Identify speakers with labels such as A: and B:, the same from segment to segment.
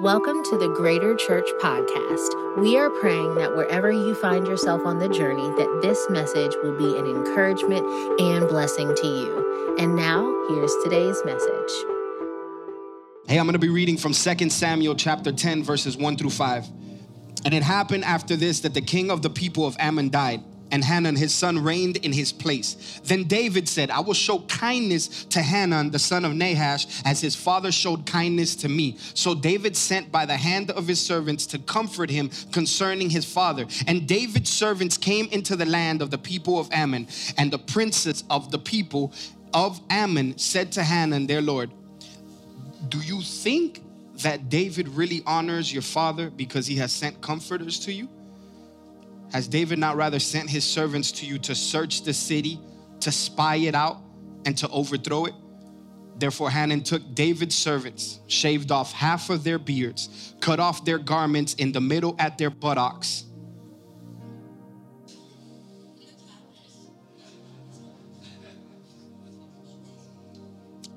A: Welcome to the Greater Church Podcast. We are praying that wherever you find yourself on the journey, that this message will be an encouragement and blessing to you. And now, here's today's message.
B: Hey, I'm going to be reading from 2 Samuel chapter 10 verses 1 through 5. And it happened after this that the king of the people of Ammon died and Hanun his son reigned in his place. Then David said, I will show kindness to Hanun the son of Nahash as his father showed kindness to me. So David sent by the hand of his servants to comfort him concerning his father. And David's servants came into the land of the people of Ammon, and the princes of the people of Ammon said to Hanun their lord, Do you think that David really honors your father because he has sent comforters to you? Has David not rather sent his servants to you to search the city, to spy it out, and to overthrow it? Therefore, Hanun took David's servants, shaved off half of their beards, cut off their garments in the middle at their buttocks.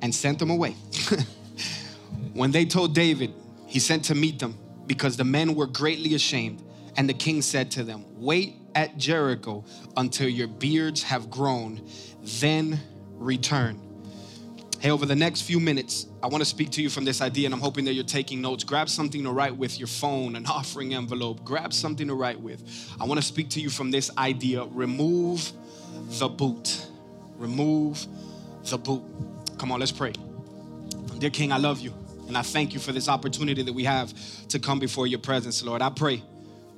B: And sent them away. when they told David, he sent to meet them because the men were greatly ashamed. And the king said to them, Wait at Jericho until your beards have grown, then return. Hey, over the next few minutes, I want to speak to you from this idea, and I'm hoping that you're taking notes. Grab something to write with your phone, an offering envelope. Grab something to write with. I want to speak to you from this idea remove the boot. Remove the boot. Come on, let's pray. Dear King, I love you, and I thank you for this opportunity that we have to come before your presence, Lord. I pray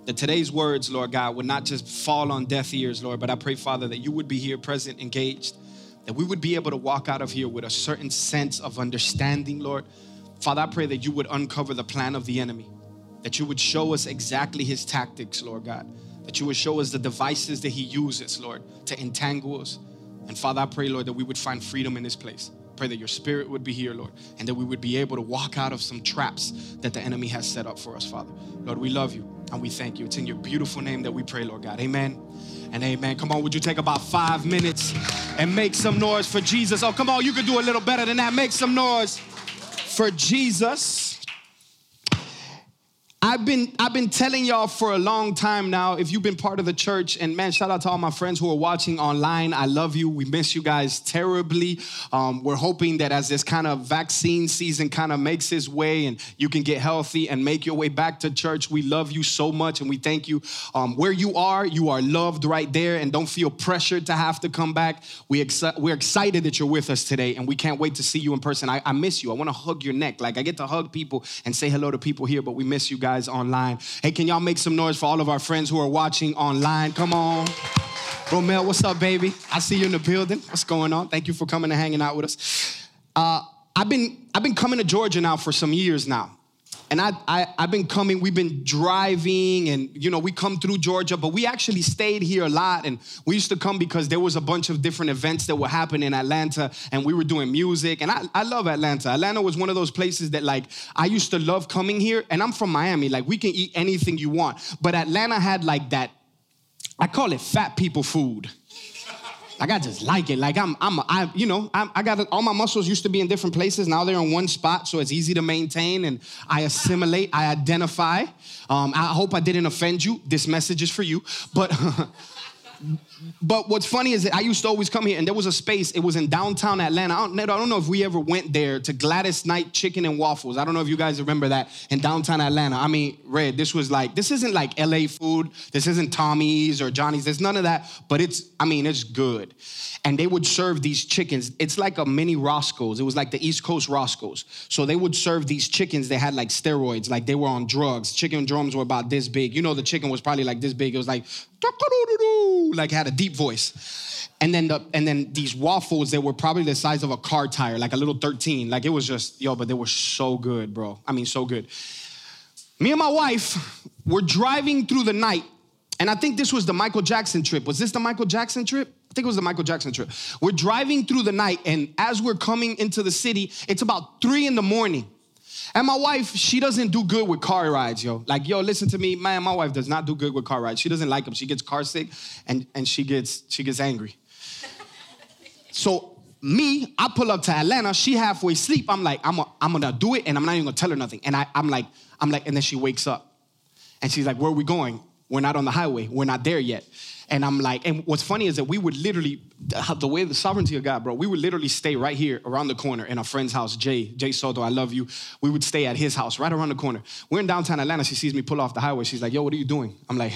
B: that today's words, Lord God, would not just fall on deaf ears, Lord, but I pray, Father, that you would be here present, engaged, that we would be able to walk out of here with a certain sense of understanding, Lord. Father, I pray that you would uncover the plan of the enemy, that you would show us exactly his tactics, Lord God, that you would show us the devices that he uses, Lord, to entangle us. And Father, I pray, Lord, that we would find freedom in this place. Pray that your spirit would be here, Lord, and that we would be able to walk out of some traps that the enemy has set up for us, Father. Lord, we love you. And we thank you. It's in your beautiful name that we pray, Lord God. Amen and amen. Come on, would you take about five minutes and make some noise for Jesus? Oh, come on, you could do a little better than that. Make some noise for Jesus. I've been I've been telling y'all for a long time now. If you've been part of the church, and man, shout out to all my friends who are watching online. I love you. We miss you guys terribly. Um, we're hoping that as this kind of vaccine season kind of makes its way, and you can get healthy and make your way back to church. We love you so much, and we thank you. Um, where you are, you are loved right there, and don't feel pressured to have to come back. We exci- we're excited that you're with us today, and we can't wait to see you in person. I, I miss you. I want to hug your neck. Like I get to hug people and say hello to people here, but we miss you guys guys online. Hey, can y'all make some noise for all of our friends who are watching online? Come on. Romel, what's up, baby? I see you in the building. What's going on? Thank you for coming and hanging out with us. Uh, I've been I've been coming to Georgia now for some years now. And I, I, have been coming, we've been driving, and you know, we come through Georgia, but we actually stayed here a lot. And we used to come because there was a bunch of different events that were happening in Atlanta, and we were doing music. And I, I love Atlanta. Atlanta was one of those places that, like, I used to love coming here. And I'm from Miami, like, we can eat anything you want. But Atlanta had, like, that, I call it fat people food. Like I just like it. Like I'm, I'm, I, you know, I'm, i got all my muscles used to be in different places. Now they're in one spot, so it's easy to maintain. And I assimilate. I identify. Um, I hope I didn't offend you. This message is for you. But but what's funny is that I used to always come here, and there was a space. It was in downtown Atlanta. I don't, I don't, know if we ever went there to Gladys Knight Chicken and Waffles. I don't know if you guys remember that in downtown Atlanta. I mean, Red, this was like this isn't like LA food. This isn't Tommy's or Johnny's. There's none of that. But it's, I mean, it's good. And they would serve these chickens. It's like a mini Roscoe's. It was like the East Coast Roscoe's. So they would serve these chickens. They had like steroids, like they were on drugs. Chicken drums were about this big. You know, the chicken was probably like this big. It was like like had a deep voice. And then the and then these waffles that were probably the size of a car tire, like a little 13. Like it was just, yo, but they were so good, bro. I mean, so good. Me and my wife were driving through the night, and I think this was the Michael Jackson trip. Was this the Michael Jackson trip? I think it was the Michael Jackson trip. We're driving through the night, and as we're coming into the city, it's about three in the morning. And my wife, she doesn't do good with car rides, yo. Like, yo, listen to me, man. My wife does not do good with car rides. She doesn't like them. She gets car sick, and and she gets she gets angry. so me, I pull up to Atlanta. She halfway asleep. I'm like, I'm, a, I'm gonna do it, and I'm not even gonna tell her nothing. And I, I'm like, I'm like, and then she wakes up, and she's like, "Where are we going? We're not on the highway. We're not there yet." And I'm like, and what's funny is that we would literally, the way the sovereignty of God, bro, we would literally stay right here around the corner in our friend's house, Jay, Jay Soto, I love you. We would stay at his house right around the corner. We're in downtown Atlanta. She sees me pull off the highway. She's like, yo, what are you doing? I'm like,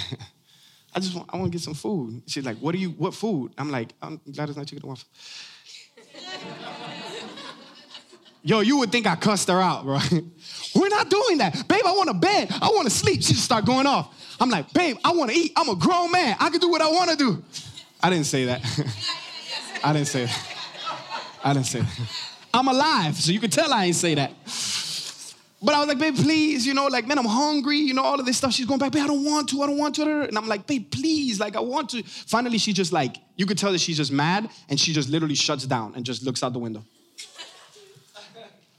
B: I just want, I want to get some food. She's like, what are you, what food? I'm like, I'm glad it's not chicken and waffle. Yo, you would think I cussed her out, bro. We're not doing that. Babe, I want to bed. I want to sleep. She just start going off. I'm like, babe, I want to eat. I'm a grown man. I can do what I want to do. I didn't say that. I didn't say that. I didn't say that. I'm alive, so you can tell I ain't say that. But I was like, babe, please, you know, like, man, I'm hungry, you know, all of this stuff. She's going back, babe, I don't want to, I don't want to. And I'm like, babe, please, like, I want to. Finally, she just like, you could tell that she's just mad, and she just literally shuts down and just looks out the window.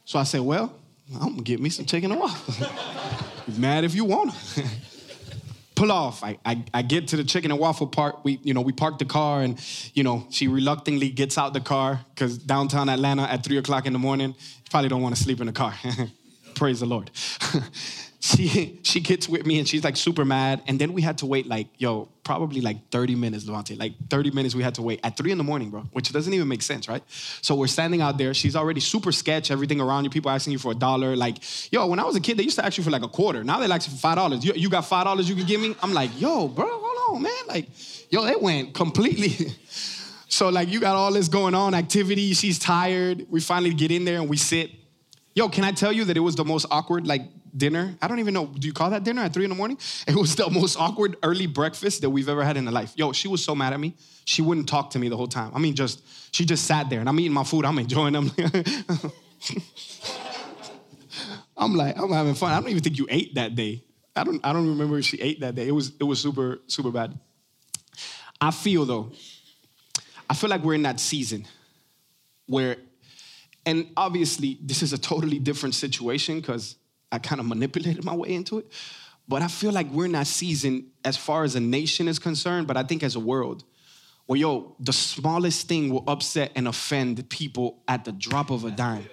B: So I said, well, I'm gonna get me some chicken and waffles. mad if you want to. Pull off. I, I, I, get to the chicken and waffle part. We, you know, we park the car and, you know, she reluctantly gets out the car because downtown Atlanta at three o'clock in the morning, you probably don't want to sleep in the car. Praise the Lord. She she gets with me and she's like super mad. And then we had to wait like, yo, probably like 30 minutes, Levante. Like 30 minutes we had to wait at three in the morning, bro, which doesn't even make sense, right? So we're standing out there. She's already super sketch, everything around you, people asking you for a dollar. Like, yo, when I was a kid, they used to ask you for like a quarter. Now they ask you for five dollars. You, you got five dollars you can give me? I'm like, yo, bro, hold on, man. Like, yo, it went completely. so like you got all this going on, activity, she's tired. We finally get in there and we sit. Yo, can I tell you that it was the most awkward like dinner? I don't even know. Do you call that dinner at three in the morning? It was the most awkward early breakfast that we've ever had in our life. Yo, she was so mad at me. She wouldn't talk to me the whole time. I mean, just she just sat there and I'm eating my food. I'm enjoying them. I'm like, I'm having fun. I don't even think you ate that day. I don't, I don't remember if she ate that day. It was, it was super, super bad. I feel though, I feel like we're in that season where and obviously, this is a totally different situation because I kind of manipulated my way into it. But I feel like we're not seasoned as far as a nation is concerned, but I think as a world, where yo, the smallest thing will upset and offend people at the drop of a dime.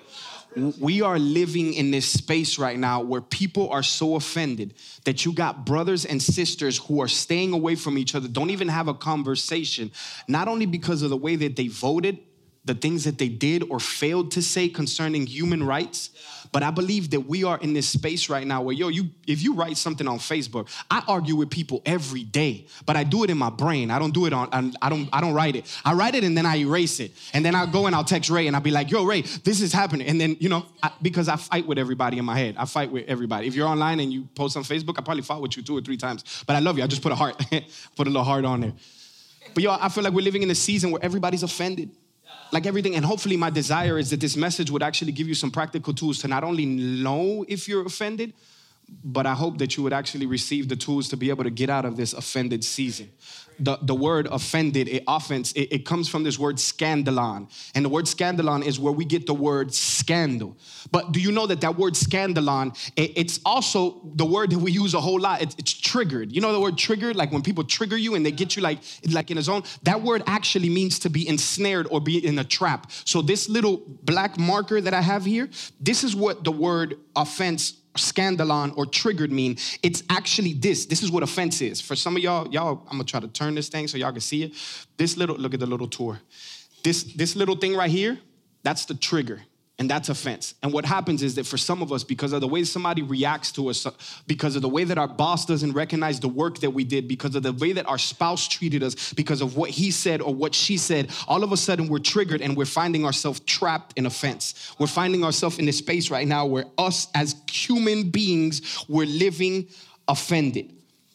B: We are living in this space right now where people are so offended that you got brothers and sisters who are staying away from each other, don't even have a conversation, not only because of the way that they voted, the things that they did or failed to say concerning human rights. But I believe that we are in this space right now where, yo, you if you write something on Facebook, I argue with people every day, but I do it in my brain. I don't do it on, I don't, I don't write it. I write it and then I erase it. And then I'll go and I'll text Ray and I'll be like, yo, Ray, this is happening. And then, you know, I, because I fight with everybody in my head. I fight with everybody. If you're online and you post on Facebook, I probably fought with you two or three times. But I love you. I just put a heart, put a little heart on there. But yo, I feel like we're living in a season where everybody's offended like everything. And hopefully, my desire is that this message would actually give you some practical tools to not only know if you're offended, but I hope that you would actually receive the tools to be able to get out of this offended season the, the word offended, it offense, it, it comes from this word scandalon. And the word scandalon is where we get the word scandal. But do you know that that word scandalon, it, it's also the word that we use a whole lot. It's, it's triggered. You know the word triggered? Like when people trigger you and they get you like, like in a zone? That word actually means to be ensnared or be in a trap. So this little black marker that I have here, this is what the word offense scandalon or triggered mean it's actually this. This is what offense is. For some of y'all y'all i'm gonna try to turn this thing so y'all can see it. This little look at the little tour. This this little thing right here that's the trigger and that's offense. And what happens is that for some of us, because of the way somebody reacts to us, because of the way that our boss doesn't recognize the work that we did, because of the way that our spouse treated us, because of what he said or what she said, all of a sudden we're triggered and we're finding ourselves trapped in offense. We're finding ourselves in a space right now where us as human beings, we're living offended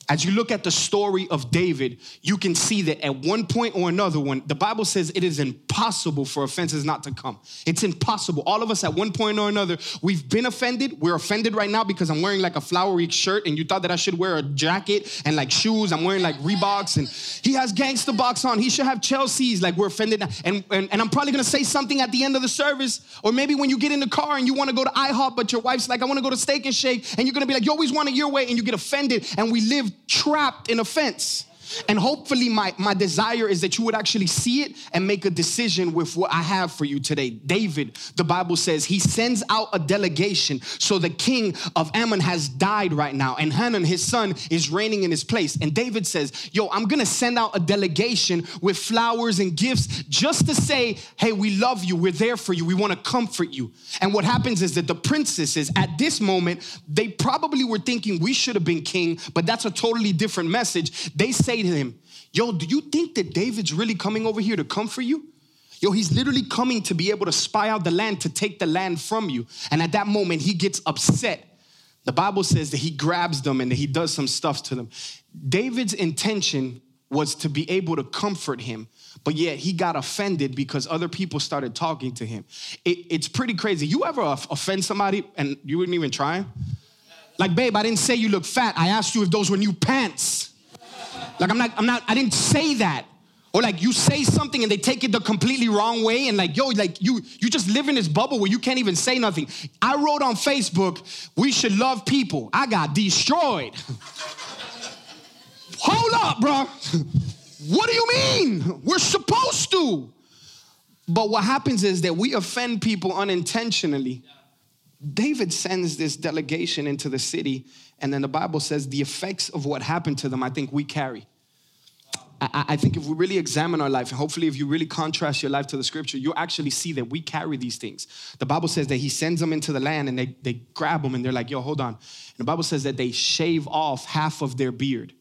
B: as you look at the story of David, you can see that at one point or another, when the Bible says it is impossible for offenses not to come. It's impossible. All of us at one point or another, we've been offended. We're offended right now because I'm wearing like a flowery shirt and you thought that I should wear a jacket and like shoes. I'm wearing like Reeboks and he has gangster box on. He should have Chelsea's. Like we're offended. And, and, and I'm probably gonna say something at the end of the service or maybe when you get in the car and you wanna go to IHOP, but your wife's like, I wanna go to Steak and Shake. And you're gonna be like, you always want it your way and you get offended and we live trapped in offense. And hopefully, my, my desire is that you would actually see it and make a decision with what I have for you today. David, the Bible says, he sends out a delegation. So the king of Ammon has died right now, and Hanun, his son, is reigning in his place. And David says, Yo, I'm gonna send out a delegation with flowers and gifts just to say, Hey, we love you, we're there for you, we wanna comfort you. And what happens is that the princesses at this moment, they probably were thinking we should have been king, but that's a totally different message. They say to him, Yo, do you think that David's really coming over here to comfort you? Yo, he's literally coming to be able to spy out the land, to take the land from you. And at that moment, he gets upset. The Bible says that he grabs them and that he does some stuff to them. David's intention was to be able to comfort him, but yet he got offended because other people started talking to him. It, it's pretty crazy. You ever offend somebody and you wouldn't even try? Like, babe, I didn't say you look fat. I asked you if those were new pants. Like, I'm not, I'm not, I didn't say that. Or like you say something and they take it the completely wrong way and like, yo, like you, you just live in this bubble where you can't even say nothing. I wrote on Facebook, we should love people. I got destroyed. Hold up, bro. What do you mean? We're supposed to. But what happens is that we offend people unintentionally. David sends this delegation into the city, and then the Bible says the effects of what happened to them, I think we carry. I, I think if we really examine our life, and hopefully if you really contrast your life to the scripture, you'll actually see that we carry these things. The Bible says that he sends them into the land and they, they grab them and they're like, yo, hold on. And the Bible says that they shave off half of their beard.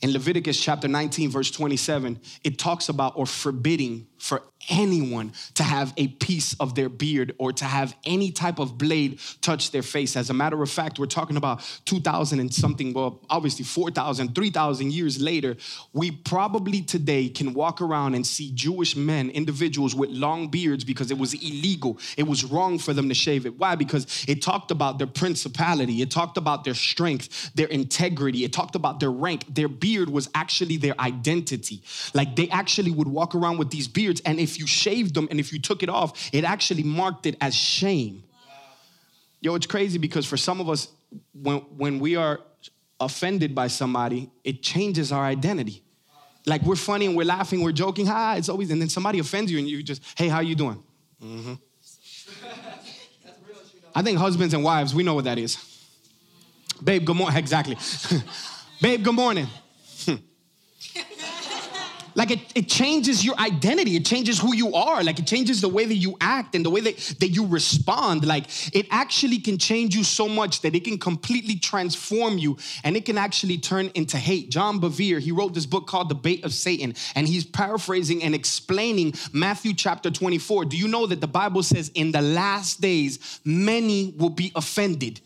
B: In Leviticus chapter 19, verse 27, it talks about or forbidding for anyone to have a piece of their beard or to have any type of blade touch their face. As a matter of fact, we're talking about 2,000 and something, well, obviously 4,000, 3,000 years later, we probably today can walk around and see Jewish men, individuals with long beards because it was illegal. It was wrong for them to shave it. Why? Because it talked about their principality, it talked about their strength, their integrity, it talked about their rank. Their beard was actually their identity. Like they actually would walk around with these beards and if you shaved them and if you took it off, it actually marked it as shame. Yo, it's crazy because for some of us, when, when we are offended by somebody, it changes our identity. Like we're funny and we're laughing, we're joking, hi, it's always, and then somebody offends you and you just, hey, how you doing? Mm-hmm. I think husbands and wives, we know what that is. Babe, good morning. Exactly. Babe, good morning. Like it, it changes your identity. It changes who you are. Like it changes the way that you act and the way that, that you respond. Like it actually can change you so much that it can completely transform you and it can actually turn into hate. John Bevere, he wrote this book called The Bait of Satan, and he's paraphrasing and explaining Matthew chapter 24. Do you know that the Bible says in the last days, many will be offended?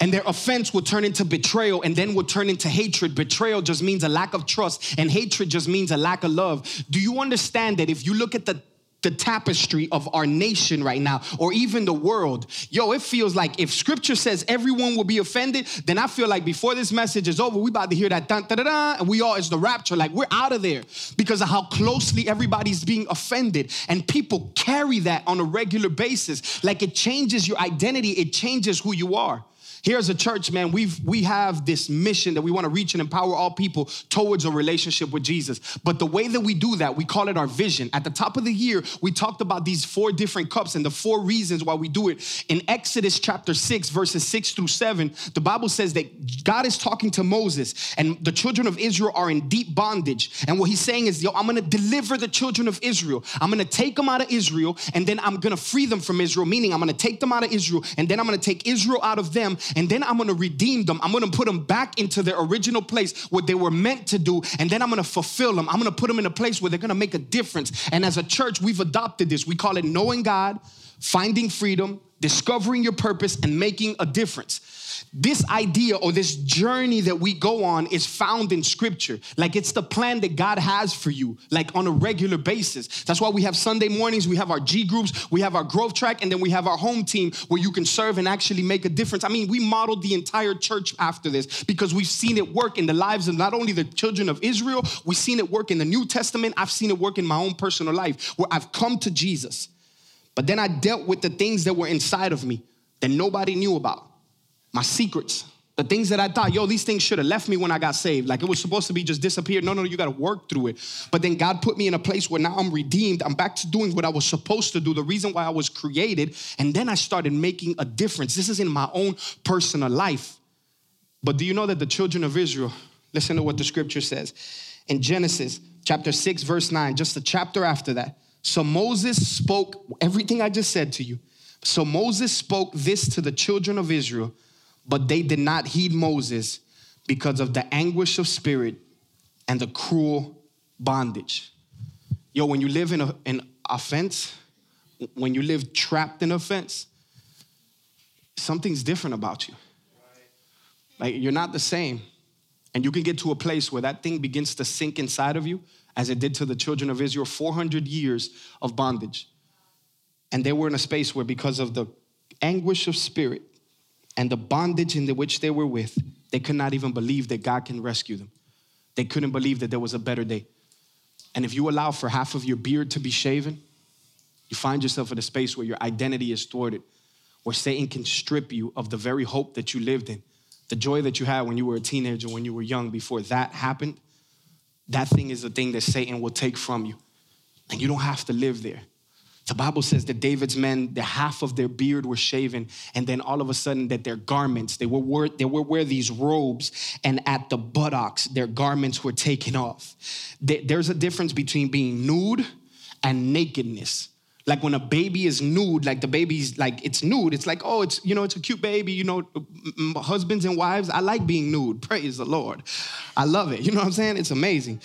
B: And their offense will turn into betrayal and then will turn into hatred. Betrayal just means a lack of trust, and hatred just means a lack of love. Do you understand that if you look at the the tapestry of our nation right now, or even the world. Yo, it feels like if scripture says everyone will be offended, then I feel like before this message is over, we about to hear that dun, da, da, da, and we all, is the rapture, like we're out of there because of how closely everybody's being offended. And people carry that on a regular basis. Like it changes your identity, it changes who you are. Here's a church, man. We've we have this mission that we want to reach and empower all people towards a relationship with Jesus. But the way that we do that, we call it our vision. At the top of the year, we talked about these four different cups and the four reasons why we do it. In Exodus chapter 6, verses 6 through 7, the Bible says that God is talking to Moses, and the children of Israel are in deep bondage. And what he's saying is, yo, I'm gonna deliver the children of Israel. I'm gonna take them out of Israel, and then I'm gonna free them from Israel, meaning I'm gonna take them out of Israel, and then I'm gonna take Israel out of them, and then I'm gonna redeem them. I'm gonna put them back into their original place, what they were meant to do, and then I'm gonna fulfill them. I'm gonna put them in a place where they're gonna make a difference. And as a church, we've adopted this. We call it knowing God, finding freedom, discovering your purpose, and making a difference this idea or this journey that we go on is found in scripture. Like it's the plan that God has for you, like on a regular basis. That's why we have Sunday mornings, we have our G groups, we have our growth track, and then we have our home team where you can serve and actually make a difference. I mean, we modeled the entire church after this because we've seen it work in the lives of not only the children of Israel, we've seen it work in the New Testament, I've seen it work in my own personal life where I've come to Jesus. But then I dealt with the things that were inside of me that nobody knew about my secrets, The things that I thought, yo, these things should have left me when I got saved. Like it was supposed to be just disappeared. No, no, you got to work through it. But then God put me in a place where now I'm redeemed. I'm back to doing what I was supposed to do, the reason why I was created. And then I started making a difference. This is in my own personal life. But do you know that the children of Israel, listen to what the scripture says in Genesis chapter 6, verse 9, just a chapter after that. So Moses spoke everything I just said to you. So Moses spoke this to the children of Israel but they did not heed Moses because of the anguish of spirit and the cruel bondage. Yo, when you live in a, an offense, when you live trapped in offense, something's different about you. Like you're not the same. And you can get to a place where that thing begins to sink inside of you, as it did to the children of Israel 400 years of bondage. And they were in a space where, because of the anguish of spirit and the bondage in which they were with, they could not even believe that God can rescue them. They couldn't believe that there was a better day. And if you allow for half of your beard to be shaven, you find yourself in a space where your identity is thwarted, where Satan can strip you of the very hope that you lived in, the joy that you had when you were a teenager, when you were young, before that happened. That thing is the thing that Satan will take from you. And you don't have to live there. The Bible says that David's men, the half of their beard were shaven, and then all of a sudden that their garments, they were wear, they were wear these robes, and at the buttocks, their garments were taken off. There's a difference between being nude and nakedness. Like when a baby is nude, like the baby's like it's nude. It's like oh, it's you know it's a cute baby. You know, husbands and wives, I like being nude. Praise the Lord, I love it. You know what I'm saying? It's amazing.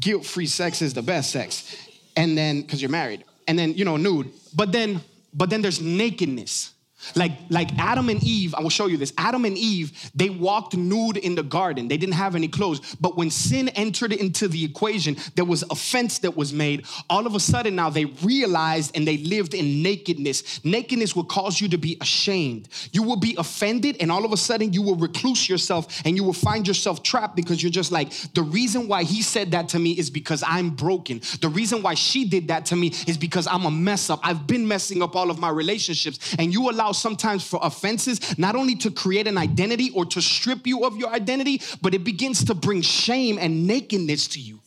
B: Guilt-free sex is the best sex, and then because you're married and then you know nude. But then but then there's nakedness like, like Adam and Eve, I will show you this. Adam and Eve, they walked nude in the garden. They didn't have any clothes. But when sin entered into the equation, there was offense that was made. All of a sudden now they realized and they lived in nakedness. Nakedness will cause you to be ashamed. You will be offended, and all of a sudden you will recluse yourself and you will find yourself trapped because you're just like, the reason why he said that to me is because I'm broken. The reason why she did that to me is because I'm a mess up. I've been messing up all of my relationships. And you allow sometimes for offenses, not only to create an identity or to strip you of your identity, but it begins to bring shame and nakedness to you.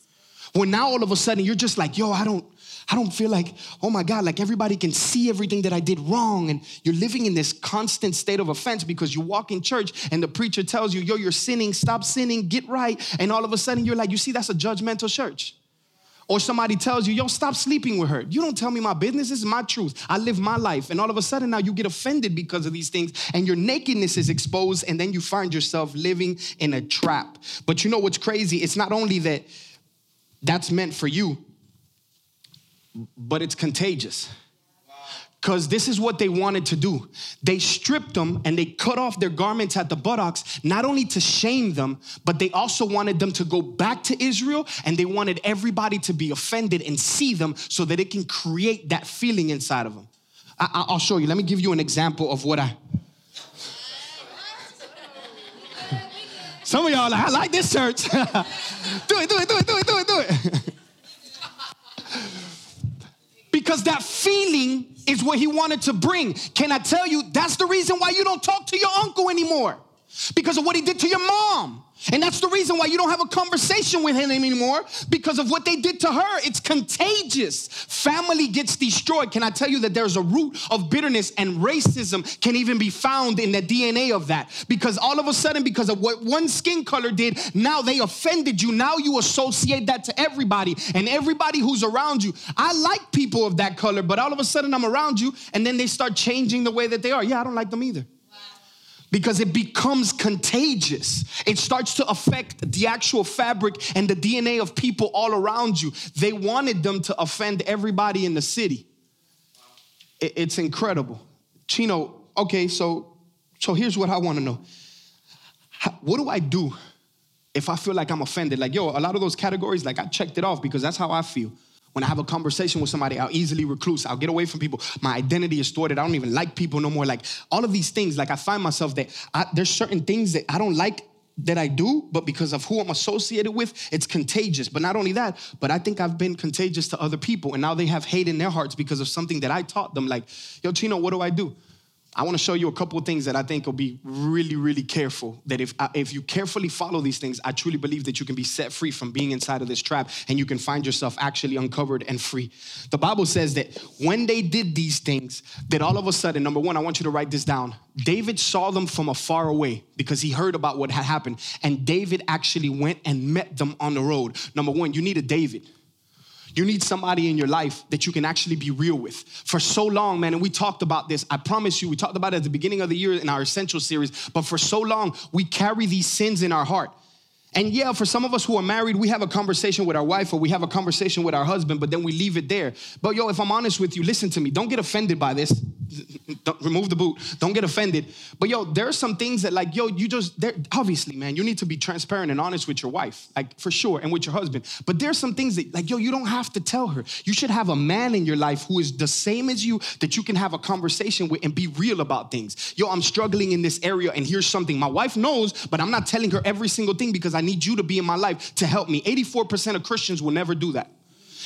B: When now all of a sudden you're just like, yo, I don't, I don't feel like, oh my God, like everybody can see everything that I did wrong. And you're living in this constant state of offense because you walk in church and the preacher tells you, yo, you're sinning, stop sinning, get right. And all of a sudden you're like, you see, that's a judgmental church. Or somebody tells you, yo, stop sleeping with her. You don't tell me my business. This is my truth. I live my life. And all of a sudden now you get offended because of these things and your nakedness is exposed and then you find yourself living in a trap. But you know what's crazy? It's not only that that's meant for you, but it's contagious because this is what they wanted to do. They stripped them and they cut off their garments at the buttocks, not only to shame them, but they also wanted them to go back to Israel and they wanted everybody to be offended and see them so that it can create that feeling inside of them. I- will show you. Let me give you an example of what I. Some of y'all like, I like this church. do it, do it, do it, do it, do it, do it. because that feeling is what he wanted to bring. Can I tell you, that's the reason why you don't talk to your uncle anymore because of what he did to your mom. And that's the reason why you don't have a conversation with him anymore because of what they did to her. It's contagious. Family gets destroyed. Can I tell you that there's a root of bitterness and racism can even be found in the DNA of that? Because all of a sudden, because of what one skin color did, now they offended you. Now you associate that to everybody and everybody who's around you. I like people of that color, but all of a sudden I'm around you and then they start changing the way that they are. Yeah, I don't like them either because it becomes contagious. It starts to affect the actual fabric and the DNA of people all around you. They wanted them to offend everybody in the city. It's incredible. Chino, okay, so so here's what I want to know. What do I do if I feel like I'm offended? Like, yo, a lot of those categories, like I checked it off because that's how I feel. When I have a conversation with somebody, I'll easily recluse. I'll get away from people. My identity is thwarted. I don't even like people no more. Like all of these things, like I find myself that I, there's certain things that I don't like that I do, but because of who I'm associated with, it's contagious. But not only that, but I think I've been contagious to other people. And now they have hate in their hearts because of something that I taught them. Like, yo, Chino, what do I do? I want to show you a couple of things that I think will be really, really careful. That if, uh, if you carefully follow these things, I truly believe that you can be set free from being inside of this trap and you can find yourself actually uncovered and free. The Bible says that when they did these things, that all of a sudden, number one, I want you to write this down. David saw them from afar away because he heard about what had happened. And David actually went and met them on the road. Number one, you need a David. You need somebody in your life that you can actually be real with. For so long, man, and we talked about this. I promise you, we talked about it at the beginning of the year in our Essential series, but for so long, we carry these sins in our heart. And yeah, for some of us who are married, we have a conversation with our wife or we have a conversation with our husband, but then we leave it there. But yo, if I'm honest with you, listen to me. Don't get offended by this. Don't, remove the boot. Don't get offended. But yo, there are some things that like, yo, you just, there, obviously, man, you need to be transparent and honest with your wife, like for sure, and with your husband. But there's some things that like, yo, you don't have to tell her. You should have a man in your life who is the same as you that you can have a conversation with and be real about things. Yo, I'm struggling in this area and here's something. My wife knows, but I'm not telling her every single thing because I need you to be in my life to help me. 84% of Christians will never do that.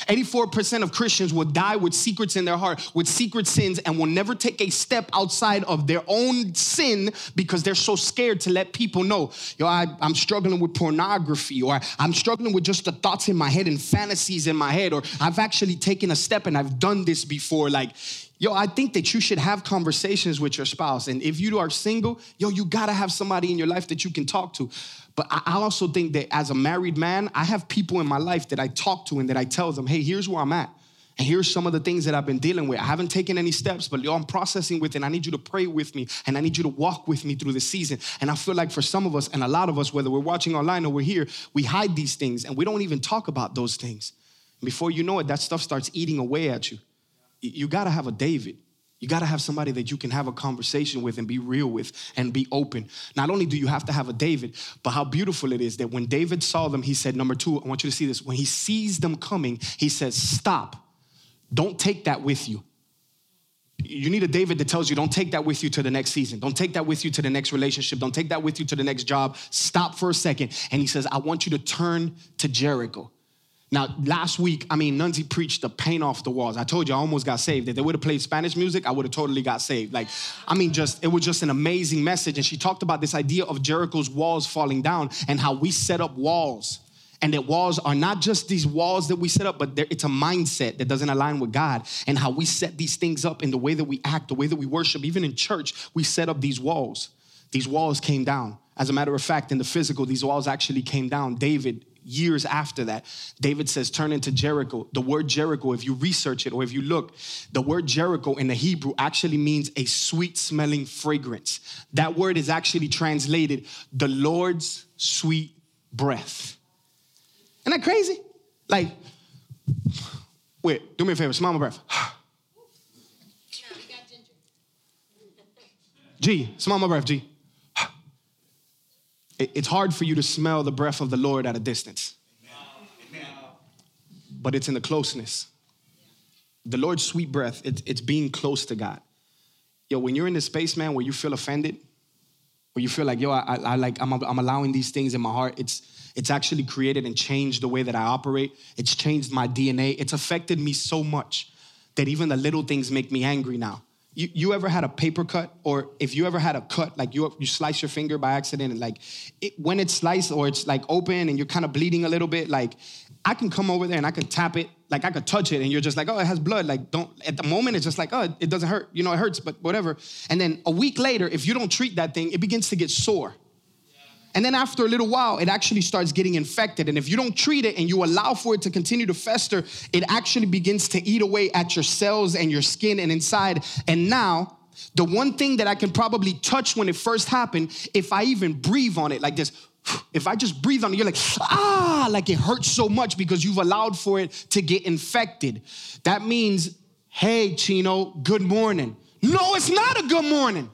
B: 84% of Christians will die with secrets in their heart, with secret sins, and will never take a step outside of their own sin because they're so scared to let people know. Yo, I, am struggling with pornography, or I'm struggling with just the thoughts in my head and fantasies in my head, or I've actually taken a step and I've done this before. Like, Yo, I think that you should have conversations with your spouse. And if you are single, yo, you gotta have somebody in your life that you can talk to. But I also think that as a married man, I have people in my life that I talk to and that I tell them, hey, here's where I'm at. And here's some of the things that I've been dealing with. I haven't taken any steps, but I'm processing with it. And I need you to pray with me and I need you to walk with me through the season. And I feel like for some of us and a lot of us, whether we're watching online or we're here, we hide these things and we don't even talk about those things. Before you know it, that stuff starts eating away at you. You gotta have a David. You got to have somebody that you can have a conversation with and be real with and be open. Not only do you have to have a David, but how beautiful it is that when David saw them, he said, Number two, I want you to see this. When he sees them coming, he says, Stop. Don't take that with you. You need a David that tells you, Don't take that with you to the next season. Don't take that with you to the next relationship. Don't take that with you to the next job. Stop for a second. And he says, I want you to turn to Jericho. Now, last week, I mean, Nunzi preached the paint off the walls. I told you I almost got saved. If they would have played Spanish music, I would have totally got saved. Like, I mean, just it was just an amazing message. And she talked about this idea of Jericho's walls falling down and how we set up walls. And that walls are not just these walls that we set up, but it's a mindset that doesn't align with God. And how we set these things up in the way that we act, the way that we worship, even in church, we set up these walls. These walls came down. As a matter of fact, in the physical, these walls actually came down. David years after that, David says, turn into Jericho. The word Jericho, if you research it or if you look, the word Jericho in the Hebrew actually means a sweet smelling fragrance. That word is actually translated the Lord's sweet breath. Isn't that crazy? Like, wait, do me a favor, smell my breath. G, smell my breath, G it's hard for you to smell the breath of the Lord at a distance. But it's in the closeness. The Lord's sweet breath, it's, it's being close to God. Yo, when you're in this space, man, where you feel offended, where you feel like, yo, I, I like, I'm, I'm allowing these things in my heart, it's, it's actually created and changed the way that I operate. It's changed my DNA. It's affected me so much that even the little things make me angry now. You, you ever had a paper cut, or if you ever had a cut, like you, you slice your finger by accident, and like it, when it's sliced or it's like open and you're kind of bleeding a little bit, like I can come over there and I can tap it, like I could touch it, and you're just like, oh, it has blood. Like, don't, at the moment, it's just like, oh, it doesn't hurt. You know, it hurts, but whatever. And then a week later, if you don't treat that thing, it begins to get sore. And then after a little while, it actually starts getting infected. And if you don't treat it and you allow for it to continue to fester, it actually begins to eat away at your cells and your skin and inside. And now, the one thing that I can probably touch when it first happened, if I even breathe on it like this, if I just breathe on it, you're like, ah, like it hurts so much because you've allowed for it to get infected. That means, hey, Chino, good morning. No, it's not a good morning.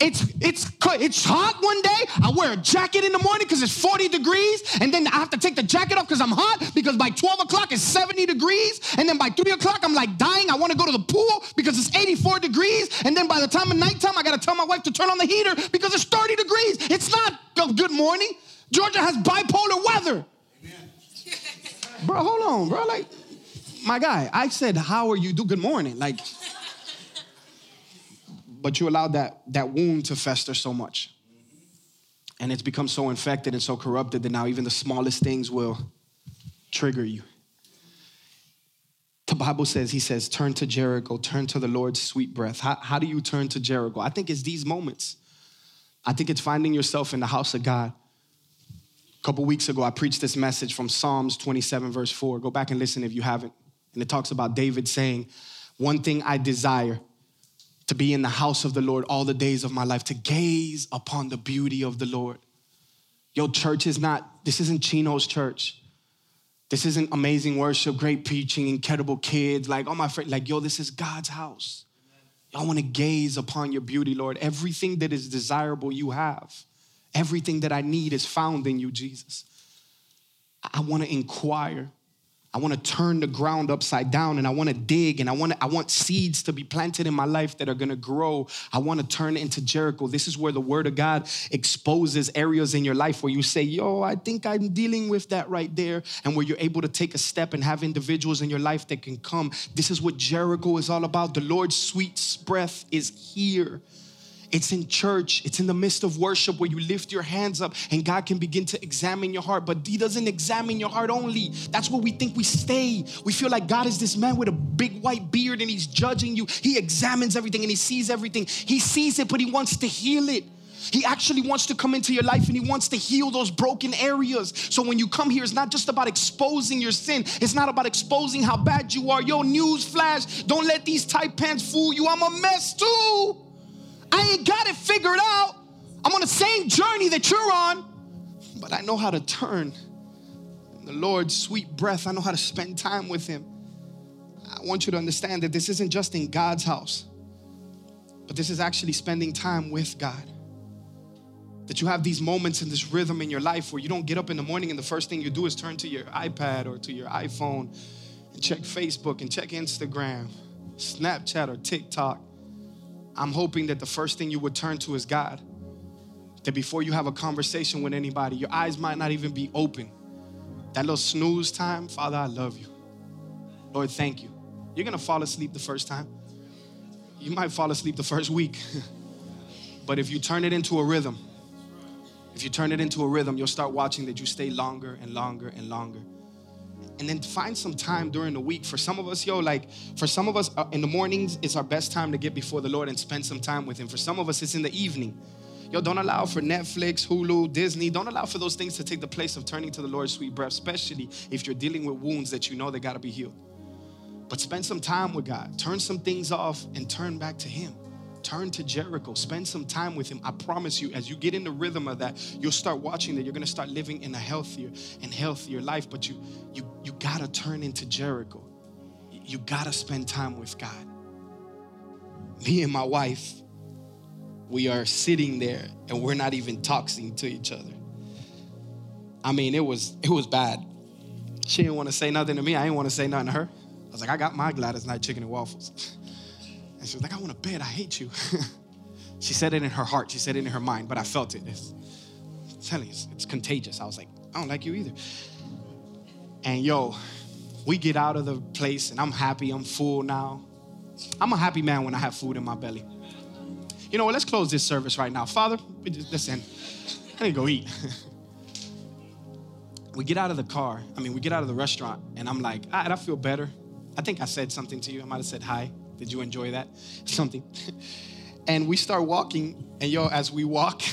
B: It's it's it's hot one day. I wear a jacket in the morning because it's 40 degrees, and then I have to take the jacket off because I'm hot because by 12 o'clock it's 70 degrees, and then by 3 o'clock I'm like dying. I want to go to the pool because it's 84 degrees, and then by the time of nighttime I got to tell my wife to turn on the heater because it's 30 degrees. It's not a good morning. Georgia has bipolar weather. bro, hold on, bro. Like, my guy, I said, how are you? Do good morning. Like, but you allowed that, that wound to fester so much. And it's become so infected and so corrupted that now even the smallest things will trigger you. The Bible says, He says, turn to Jericho, turn to the Lord's sweet breath. How, how do you turn to Jericho? I think it's these moments. I think it's finding yourself in the house of God. A couple weeks ago, I preached this message from Psalms 27, verse 4. Go back and listen if you haven't. And it talks about David saying, One thing I desire to be in the house of the Lord all the days of my life, to gaze upon the beauty of the Lord. Yo, church is not, this isn't Chino's church. This isn't amazing worship, great preaching, incredible kids. Like, oh, my friend, like, yo, this is God's house. Want to gaze upon your beauty, Lord. Everything that is desirable, you have. Everything that I need is found in you, Jesus. I want to inquire I want to turn the ground upside down and I want to dig and I want I want seeds to be planted in my life that are going to grow. I want to turn into Jericho. This is where the word of God exposes areas in your life where you say, "Yo, I think I'm dealing with that right there." And where you're able to take a step and have individuals in your life that can come. This is what Jericho is all about. The Lord's sweet breath is here. It's in church, it's in the midst of worship where you lift your hands up and God can begin to examine your heart. But He doesn't examine your heart only. That's where we think we stay. We feel like God is this man with a big white beard and He's judging you. He examines everything and He sees everything. He sees it, but He wants to heal it. He actually wants to come into your life and he wants to heal those broken areas. So when you come here, it's not just about exposing your sin. It's not about exposing how bad you are. Yo, news flash, don't let these tight pants fool you. I'm a mess too. I ain't got it figured out. I'm on the same journey that you're on, but I know how to turn. The Lord's sweet breath, I know how to spend time with Him. I want you to understand that this isn't just in God's house, but this is actually spending time with God. That you have these moments in this rhythm in your life where you don't get up in the morning and the first thing you do is turn to your iPad or to your iPhone and check Facebook and check Instagram, Snapchat, or TikTok I'm hoping that the first thing you would turn to is God. That before you have a conversation with anybody, your eyes might not even be open. That little snooze time, Father, I love you. Lord, thank you. You're gonna fall asleep the first time. You might fall asleep the first week. but if you turn it into a rhythm, if you turn it into a rhythm, you'll start watching that you stay longer and longer and longer and then find some time during the week. For some of us, yo, like for some of us uh, in the mornings, it's our best time to get before the Lord and spend some time with Him. For some of us, it's in the evening. Yo, don't allow for Netflix, Hulu, Disney. Don't allow for those things to take the place of turning to the Lord's sweet breath, especially if you're dealing with wounds that you know they got to be healed. But spend some time with God. Turn some things off and turn back to Him turn to Jericho, spend some time with him. I promise you, as you get in the rhythm of that, you'll start watching that you're gonna start living in a healthier and healthier life. But you you you gotta turn into Jericho. You gotta spend time with God. Me and my wife, we are sitting there and we're not even talking to each other. I mean, it was it was bad. She didn't want to say nothing to me. I didn't want to say nothing to her. I was like, I got my Gladys Knight chicken and waffles. And she was like, I want to bed. I hate you. she said it in her heart. She said it in her mind, but I felt it. It's, I'm telling you, it's, it's contagious. I was like, I don't like you either. And yo, we get out of the place and I'm happy. I'm full now. I'm a happy man when I have food in my belly. You know what? Let's close this service right now. Father, listen, I need to go eat. we get out of the car. I mean, we get out of the restaurant, and I'm like, I feel better. I think I said something to you. I might have said hi. Did you enjoy that? Something. And we start walking, and yo, as we walk,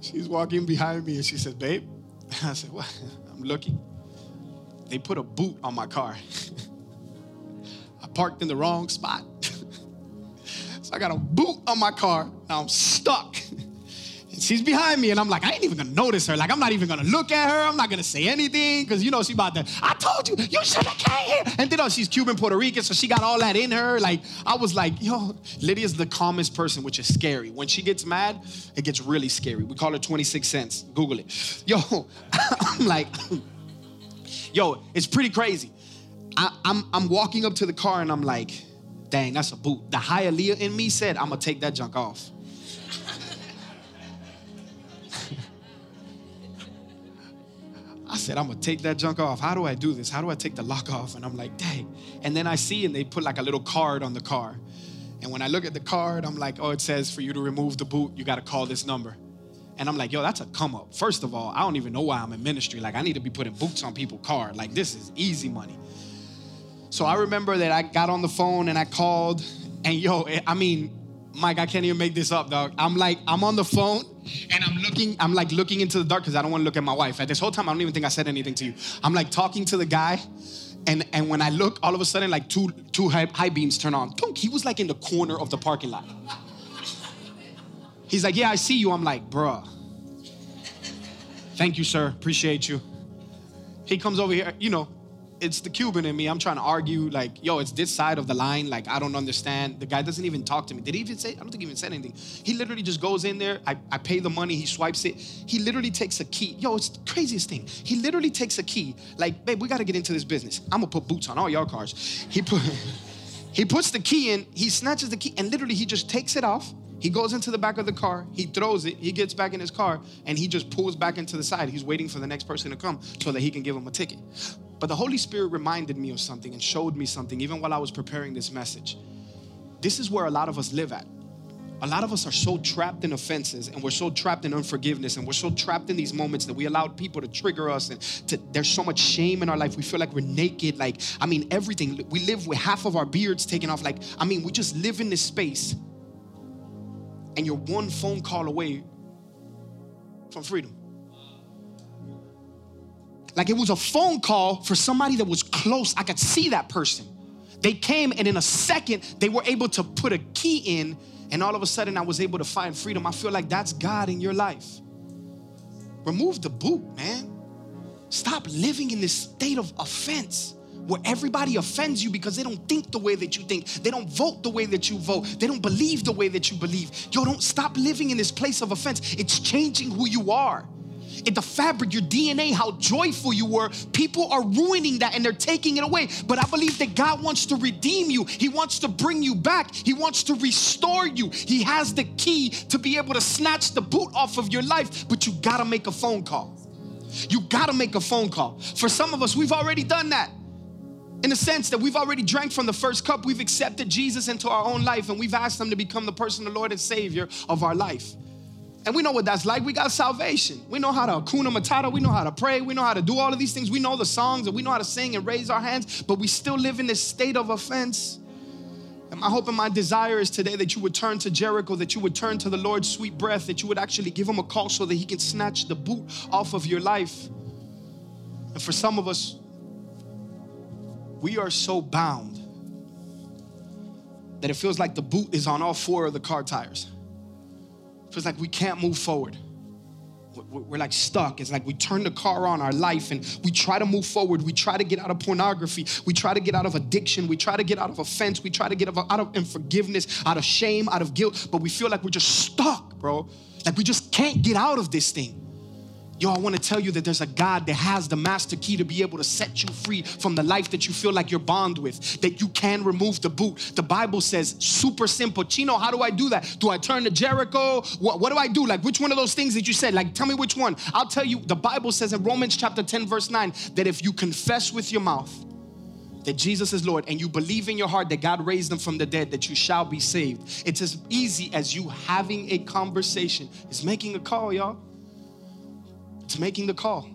B: she's walking behind me and she said, Babe, I said, What? I'm looking. They put a boot on my car. I parked in the wrong spot. so I got a boot on my car. Now I'm stuck she's behind me, and I'm like, I ain't even gonna notice her. Like, I'm not even gonna look at her. I'm not gonna say anything because you know she about to. I told you, you should have came here. And then oh, she's Cuban, Puerto Rican, so she got all that in her. Like, I was like, yo, Lydia's the calmest person, which is scary. When she gets mad, it gets really scary. We call her 26 cents. Google it. Yo, I'm like, yo, it's pretty crazy. I, I'm I'm walking up to the car and I'm like, dang, that's a boot. The Hialeah in me said, I'm gonna take that junk off. I said, I'm gonna take that junk off. How do I do this? How do I take the lock off? And I'm like, dang. And then I see, and they put like a little card on the car. And when I look at the card, I'm like, oh, it says for you to remove the boot, you got to call this number. And I'm like, yo, that's a come up. First of all, I don't even know why I'm in ministry. Like, I need to be putting boots on people's car. Like, this is easy money. So I remember that I got on the phone and I called, and yo, I mean, Mike, I can't even make this up, dog. I'm like, I'm on the phone and I'm looking, I'm like looking into the dark because I don't want to look at my wife. At this whole time, I don't even think I said anything to you. I'm like talking to the guy, and and when I look, all of a sudden, like two two high, high beams turn on. Dunk, he was like in the corner of the parking lot. He's like, yeah, I see you. I'm like, bruh. Thank you, sir. Appreciate you. He comes over here, you know, it's the Cuban in me. I'm trying to argue, like, yo, it's this side of the line. Like, I don't understand. The guy doesn't even talk to me. Did he even say? I don't think he even said anything. He literally just goes in there. I, I pay the money. He swipes it. He literally takes a key. Yo, it's the craziest thing. He literally takes a key. Like, babe, we got to get into this business. I'm gonna put boots on all your cars. He put. he puts the key in. He snatches the key, and literally he just takes it off. He goes into the back of the car, he throws it, he gets back in his car, and he just pulls back into the side. He's waiting for the next person to come so that he can give him a ticket. But the Holy Spirit reminded me of something and showed me something even while I was preparing this message. This is where a lot of us live at. A lot of us are so trapped in offenses and we're so trapped in unforgiveness and we're so trapped in these moments that we allow people to trigger us and to, there's so much shame in our life. We feel like we're naked. Like, I mean, everything. We live with half of our beards taken off. Like, I mean, we just live in this space and you're one phone call away from freedom. Like it was a phone call for somebody that was close. I could see that person. They came, and in a second, they were able to put a key in, and all of a sudden, I was able to find freedom. I feel like that's God in your life. Remove the boot, man. Stop living in this state of offense where everybody offends you because they don't think the way that you think. They don't vote the way that you vote. They don't believe the way that you believe. Yo, don't stop living in this place of offense. It's changing who you are in the fabric, your DNA, how joyful you were. People are ruining that and they're taking it away. But I believe that God wants to redeem you. He wants to bring you back. He wants to restore you. He has the key to be able to snatch the boot off of your life, but you gotta make a phone call. You gotta make a phone call. For some of us, we've already done that. In the sense that we've already drank from the first cup, we've accepted Jesus into our own life and we've asked Him to become the personal Lord and Savior of our life. And we know what that's like. We got salvation. We know how to Hakuna Matata. We know how to pray. We know how to do all of these things. We know the songs and we know how to sing and raise our hands, but we still live in this state of offense. And my hope and my desire is today that you would turn to Jericho, that you would turn to the Lord's sweet breath, that you would actually give him a call so that he can snatch the boot off of your life. And for some of us, we are so bound that it feels like the boot is on all four of the car tires feels like we can't move forward. We're like stuck. It's like we turn the car on our life and we try to move forward. We try to get out of pornography. We try to get out of addiction. We try to get out of offense. We try to get out of unforgiveness, out of shame, out of guilt. But we feel like we're just stuck, bro. Like we just can't get out of this thing. Yo, I want to tell you that there's a God that has the master key to be able to set you free from the life that you feel like you're bond with, that you can remove the boot. The Bible says, super simple. Chino, how do I do that? Do I turn to Jericho? What, what do I do? Like, which one of those things that you said? Like, tell me which one. I'll tell you, the Bible says in Romans chapter 10, verse 9, that if you confess with your mouth, that Jesus is Lord and you believe in your heart that God raised him from the dead, that you shall be saved. It's as easy as you having a conversation. It's making a call, y'all. It's making the call.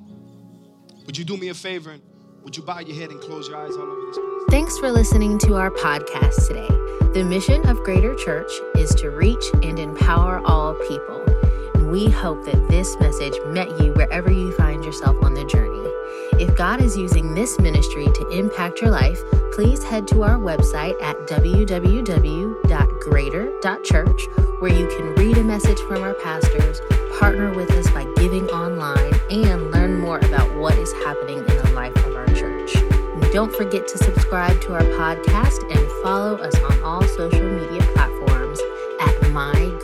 B: Would you do me a favor and would you bow your head and close your eyes all over this place?
A: Thanks for listening to our podcast today. The mission of Greater Church is to reach and empower all people. We hope that this message met you wherever you find yourself on the journey. If God is using this ministry to impact your life, please head to our website at www.greater.church where you can read a message from our pastors, partner with us by giving online, and learn more about what is happening in the life of our church. And don't forget to subscribe to our podcast and follow us on all social media platforms at My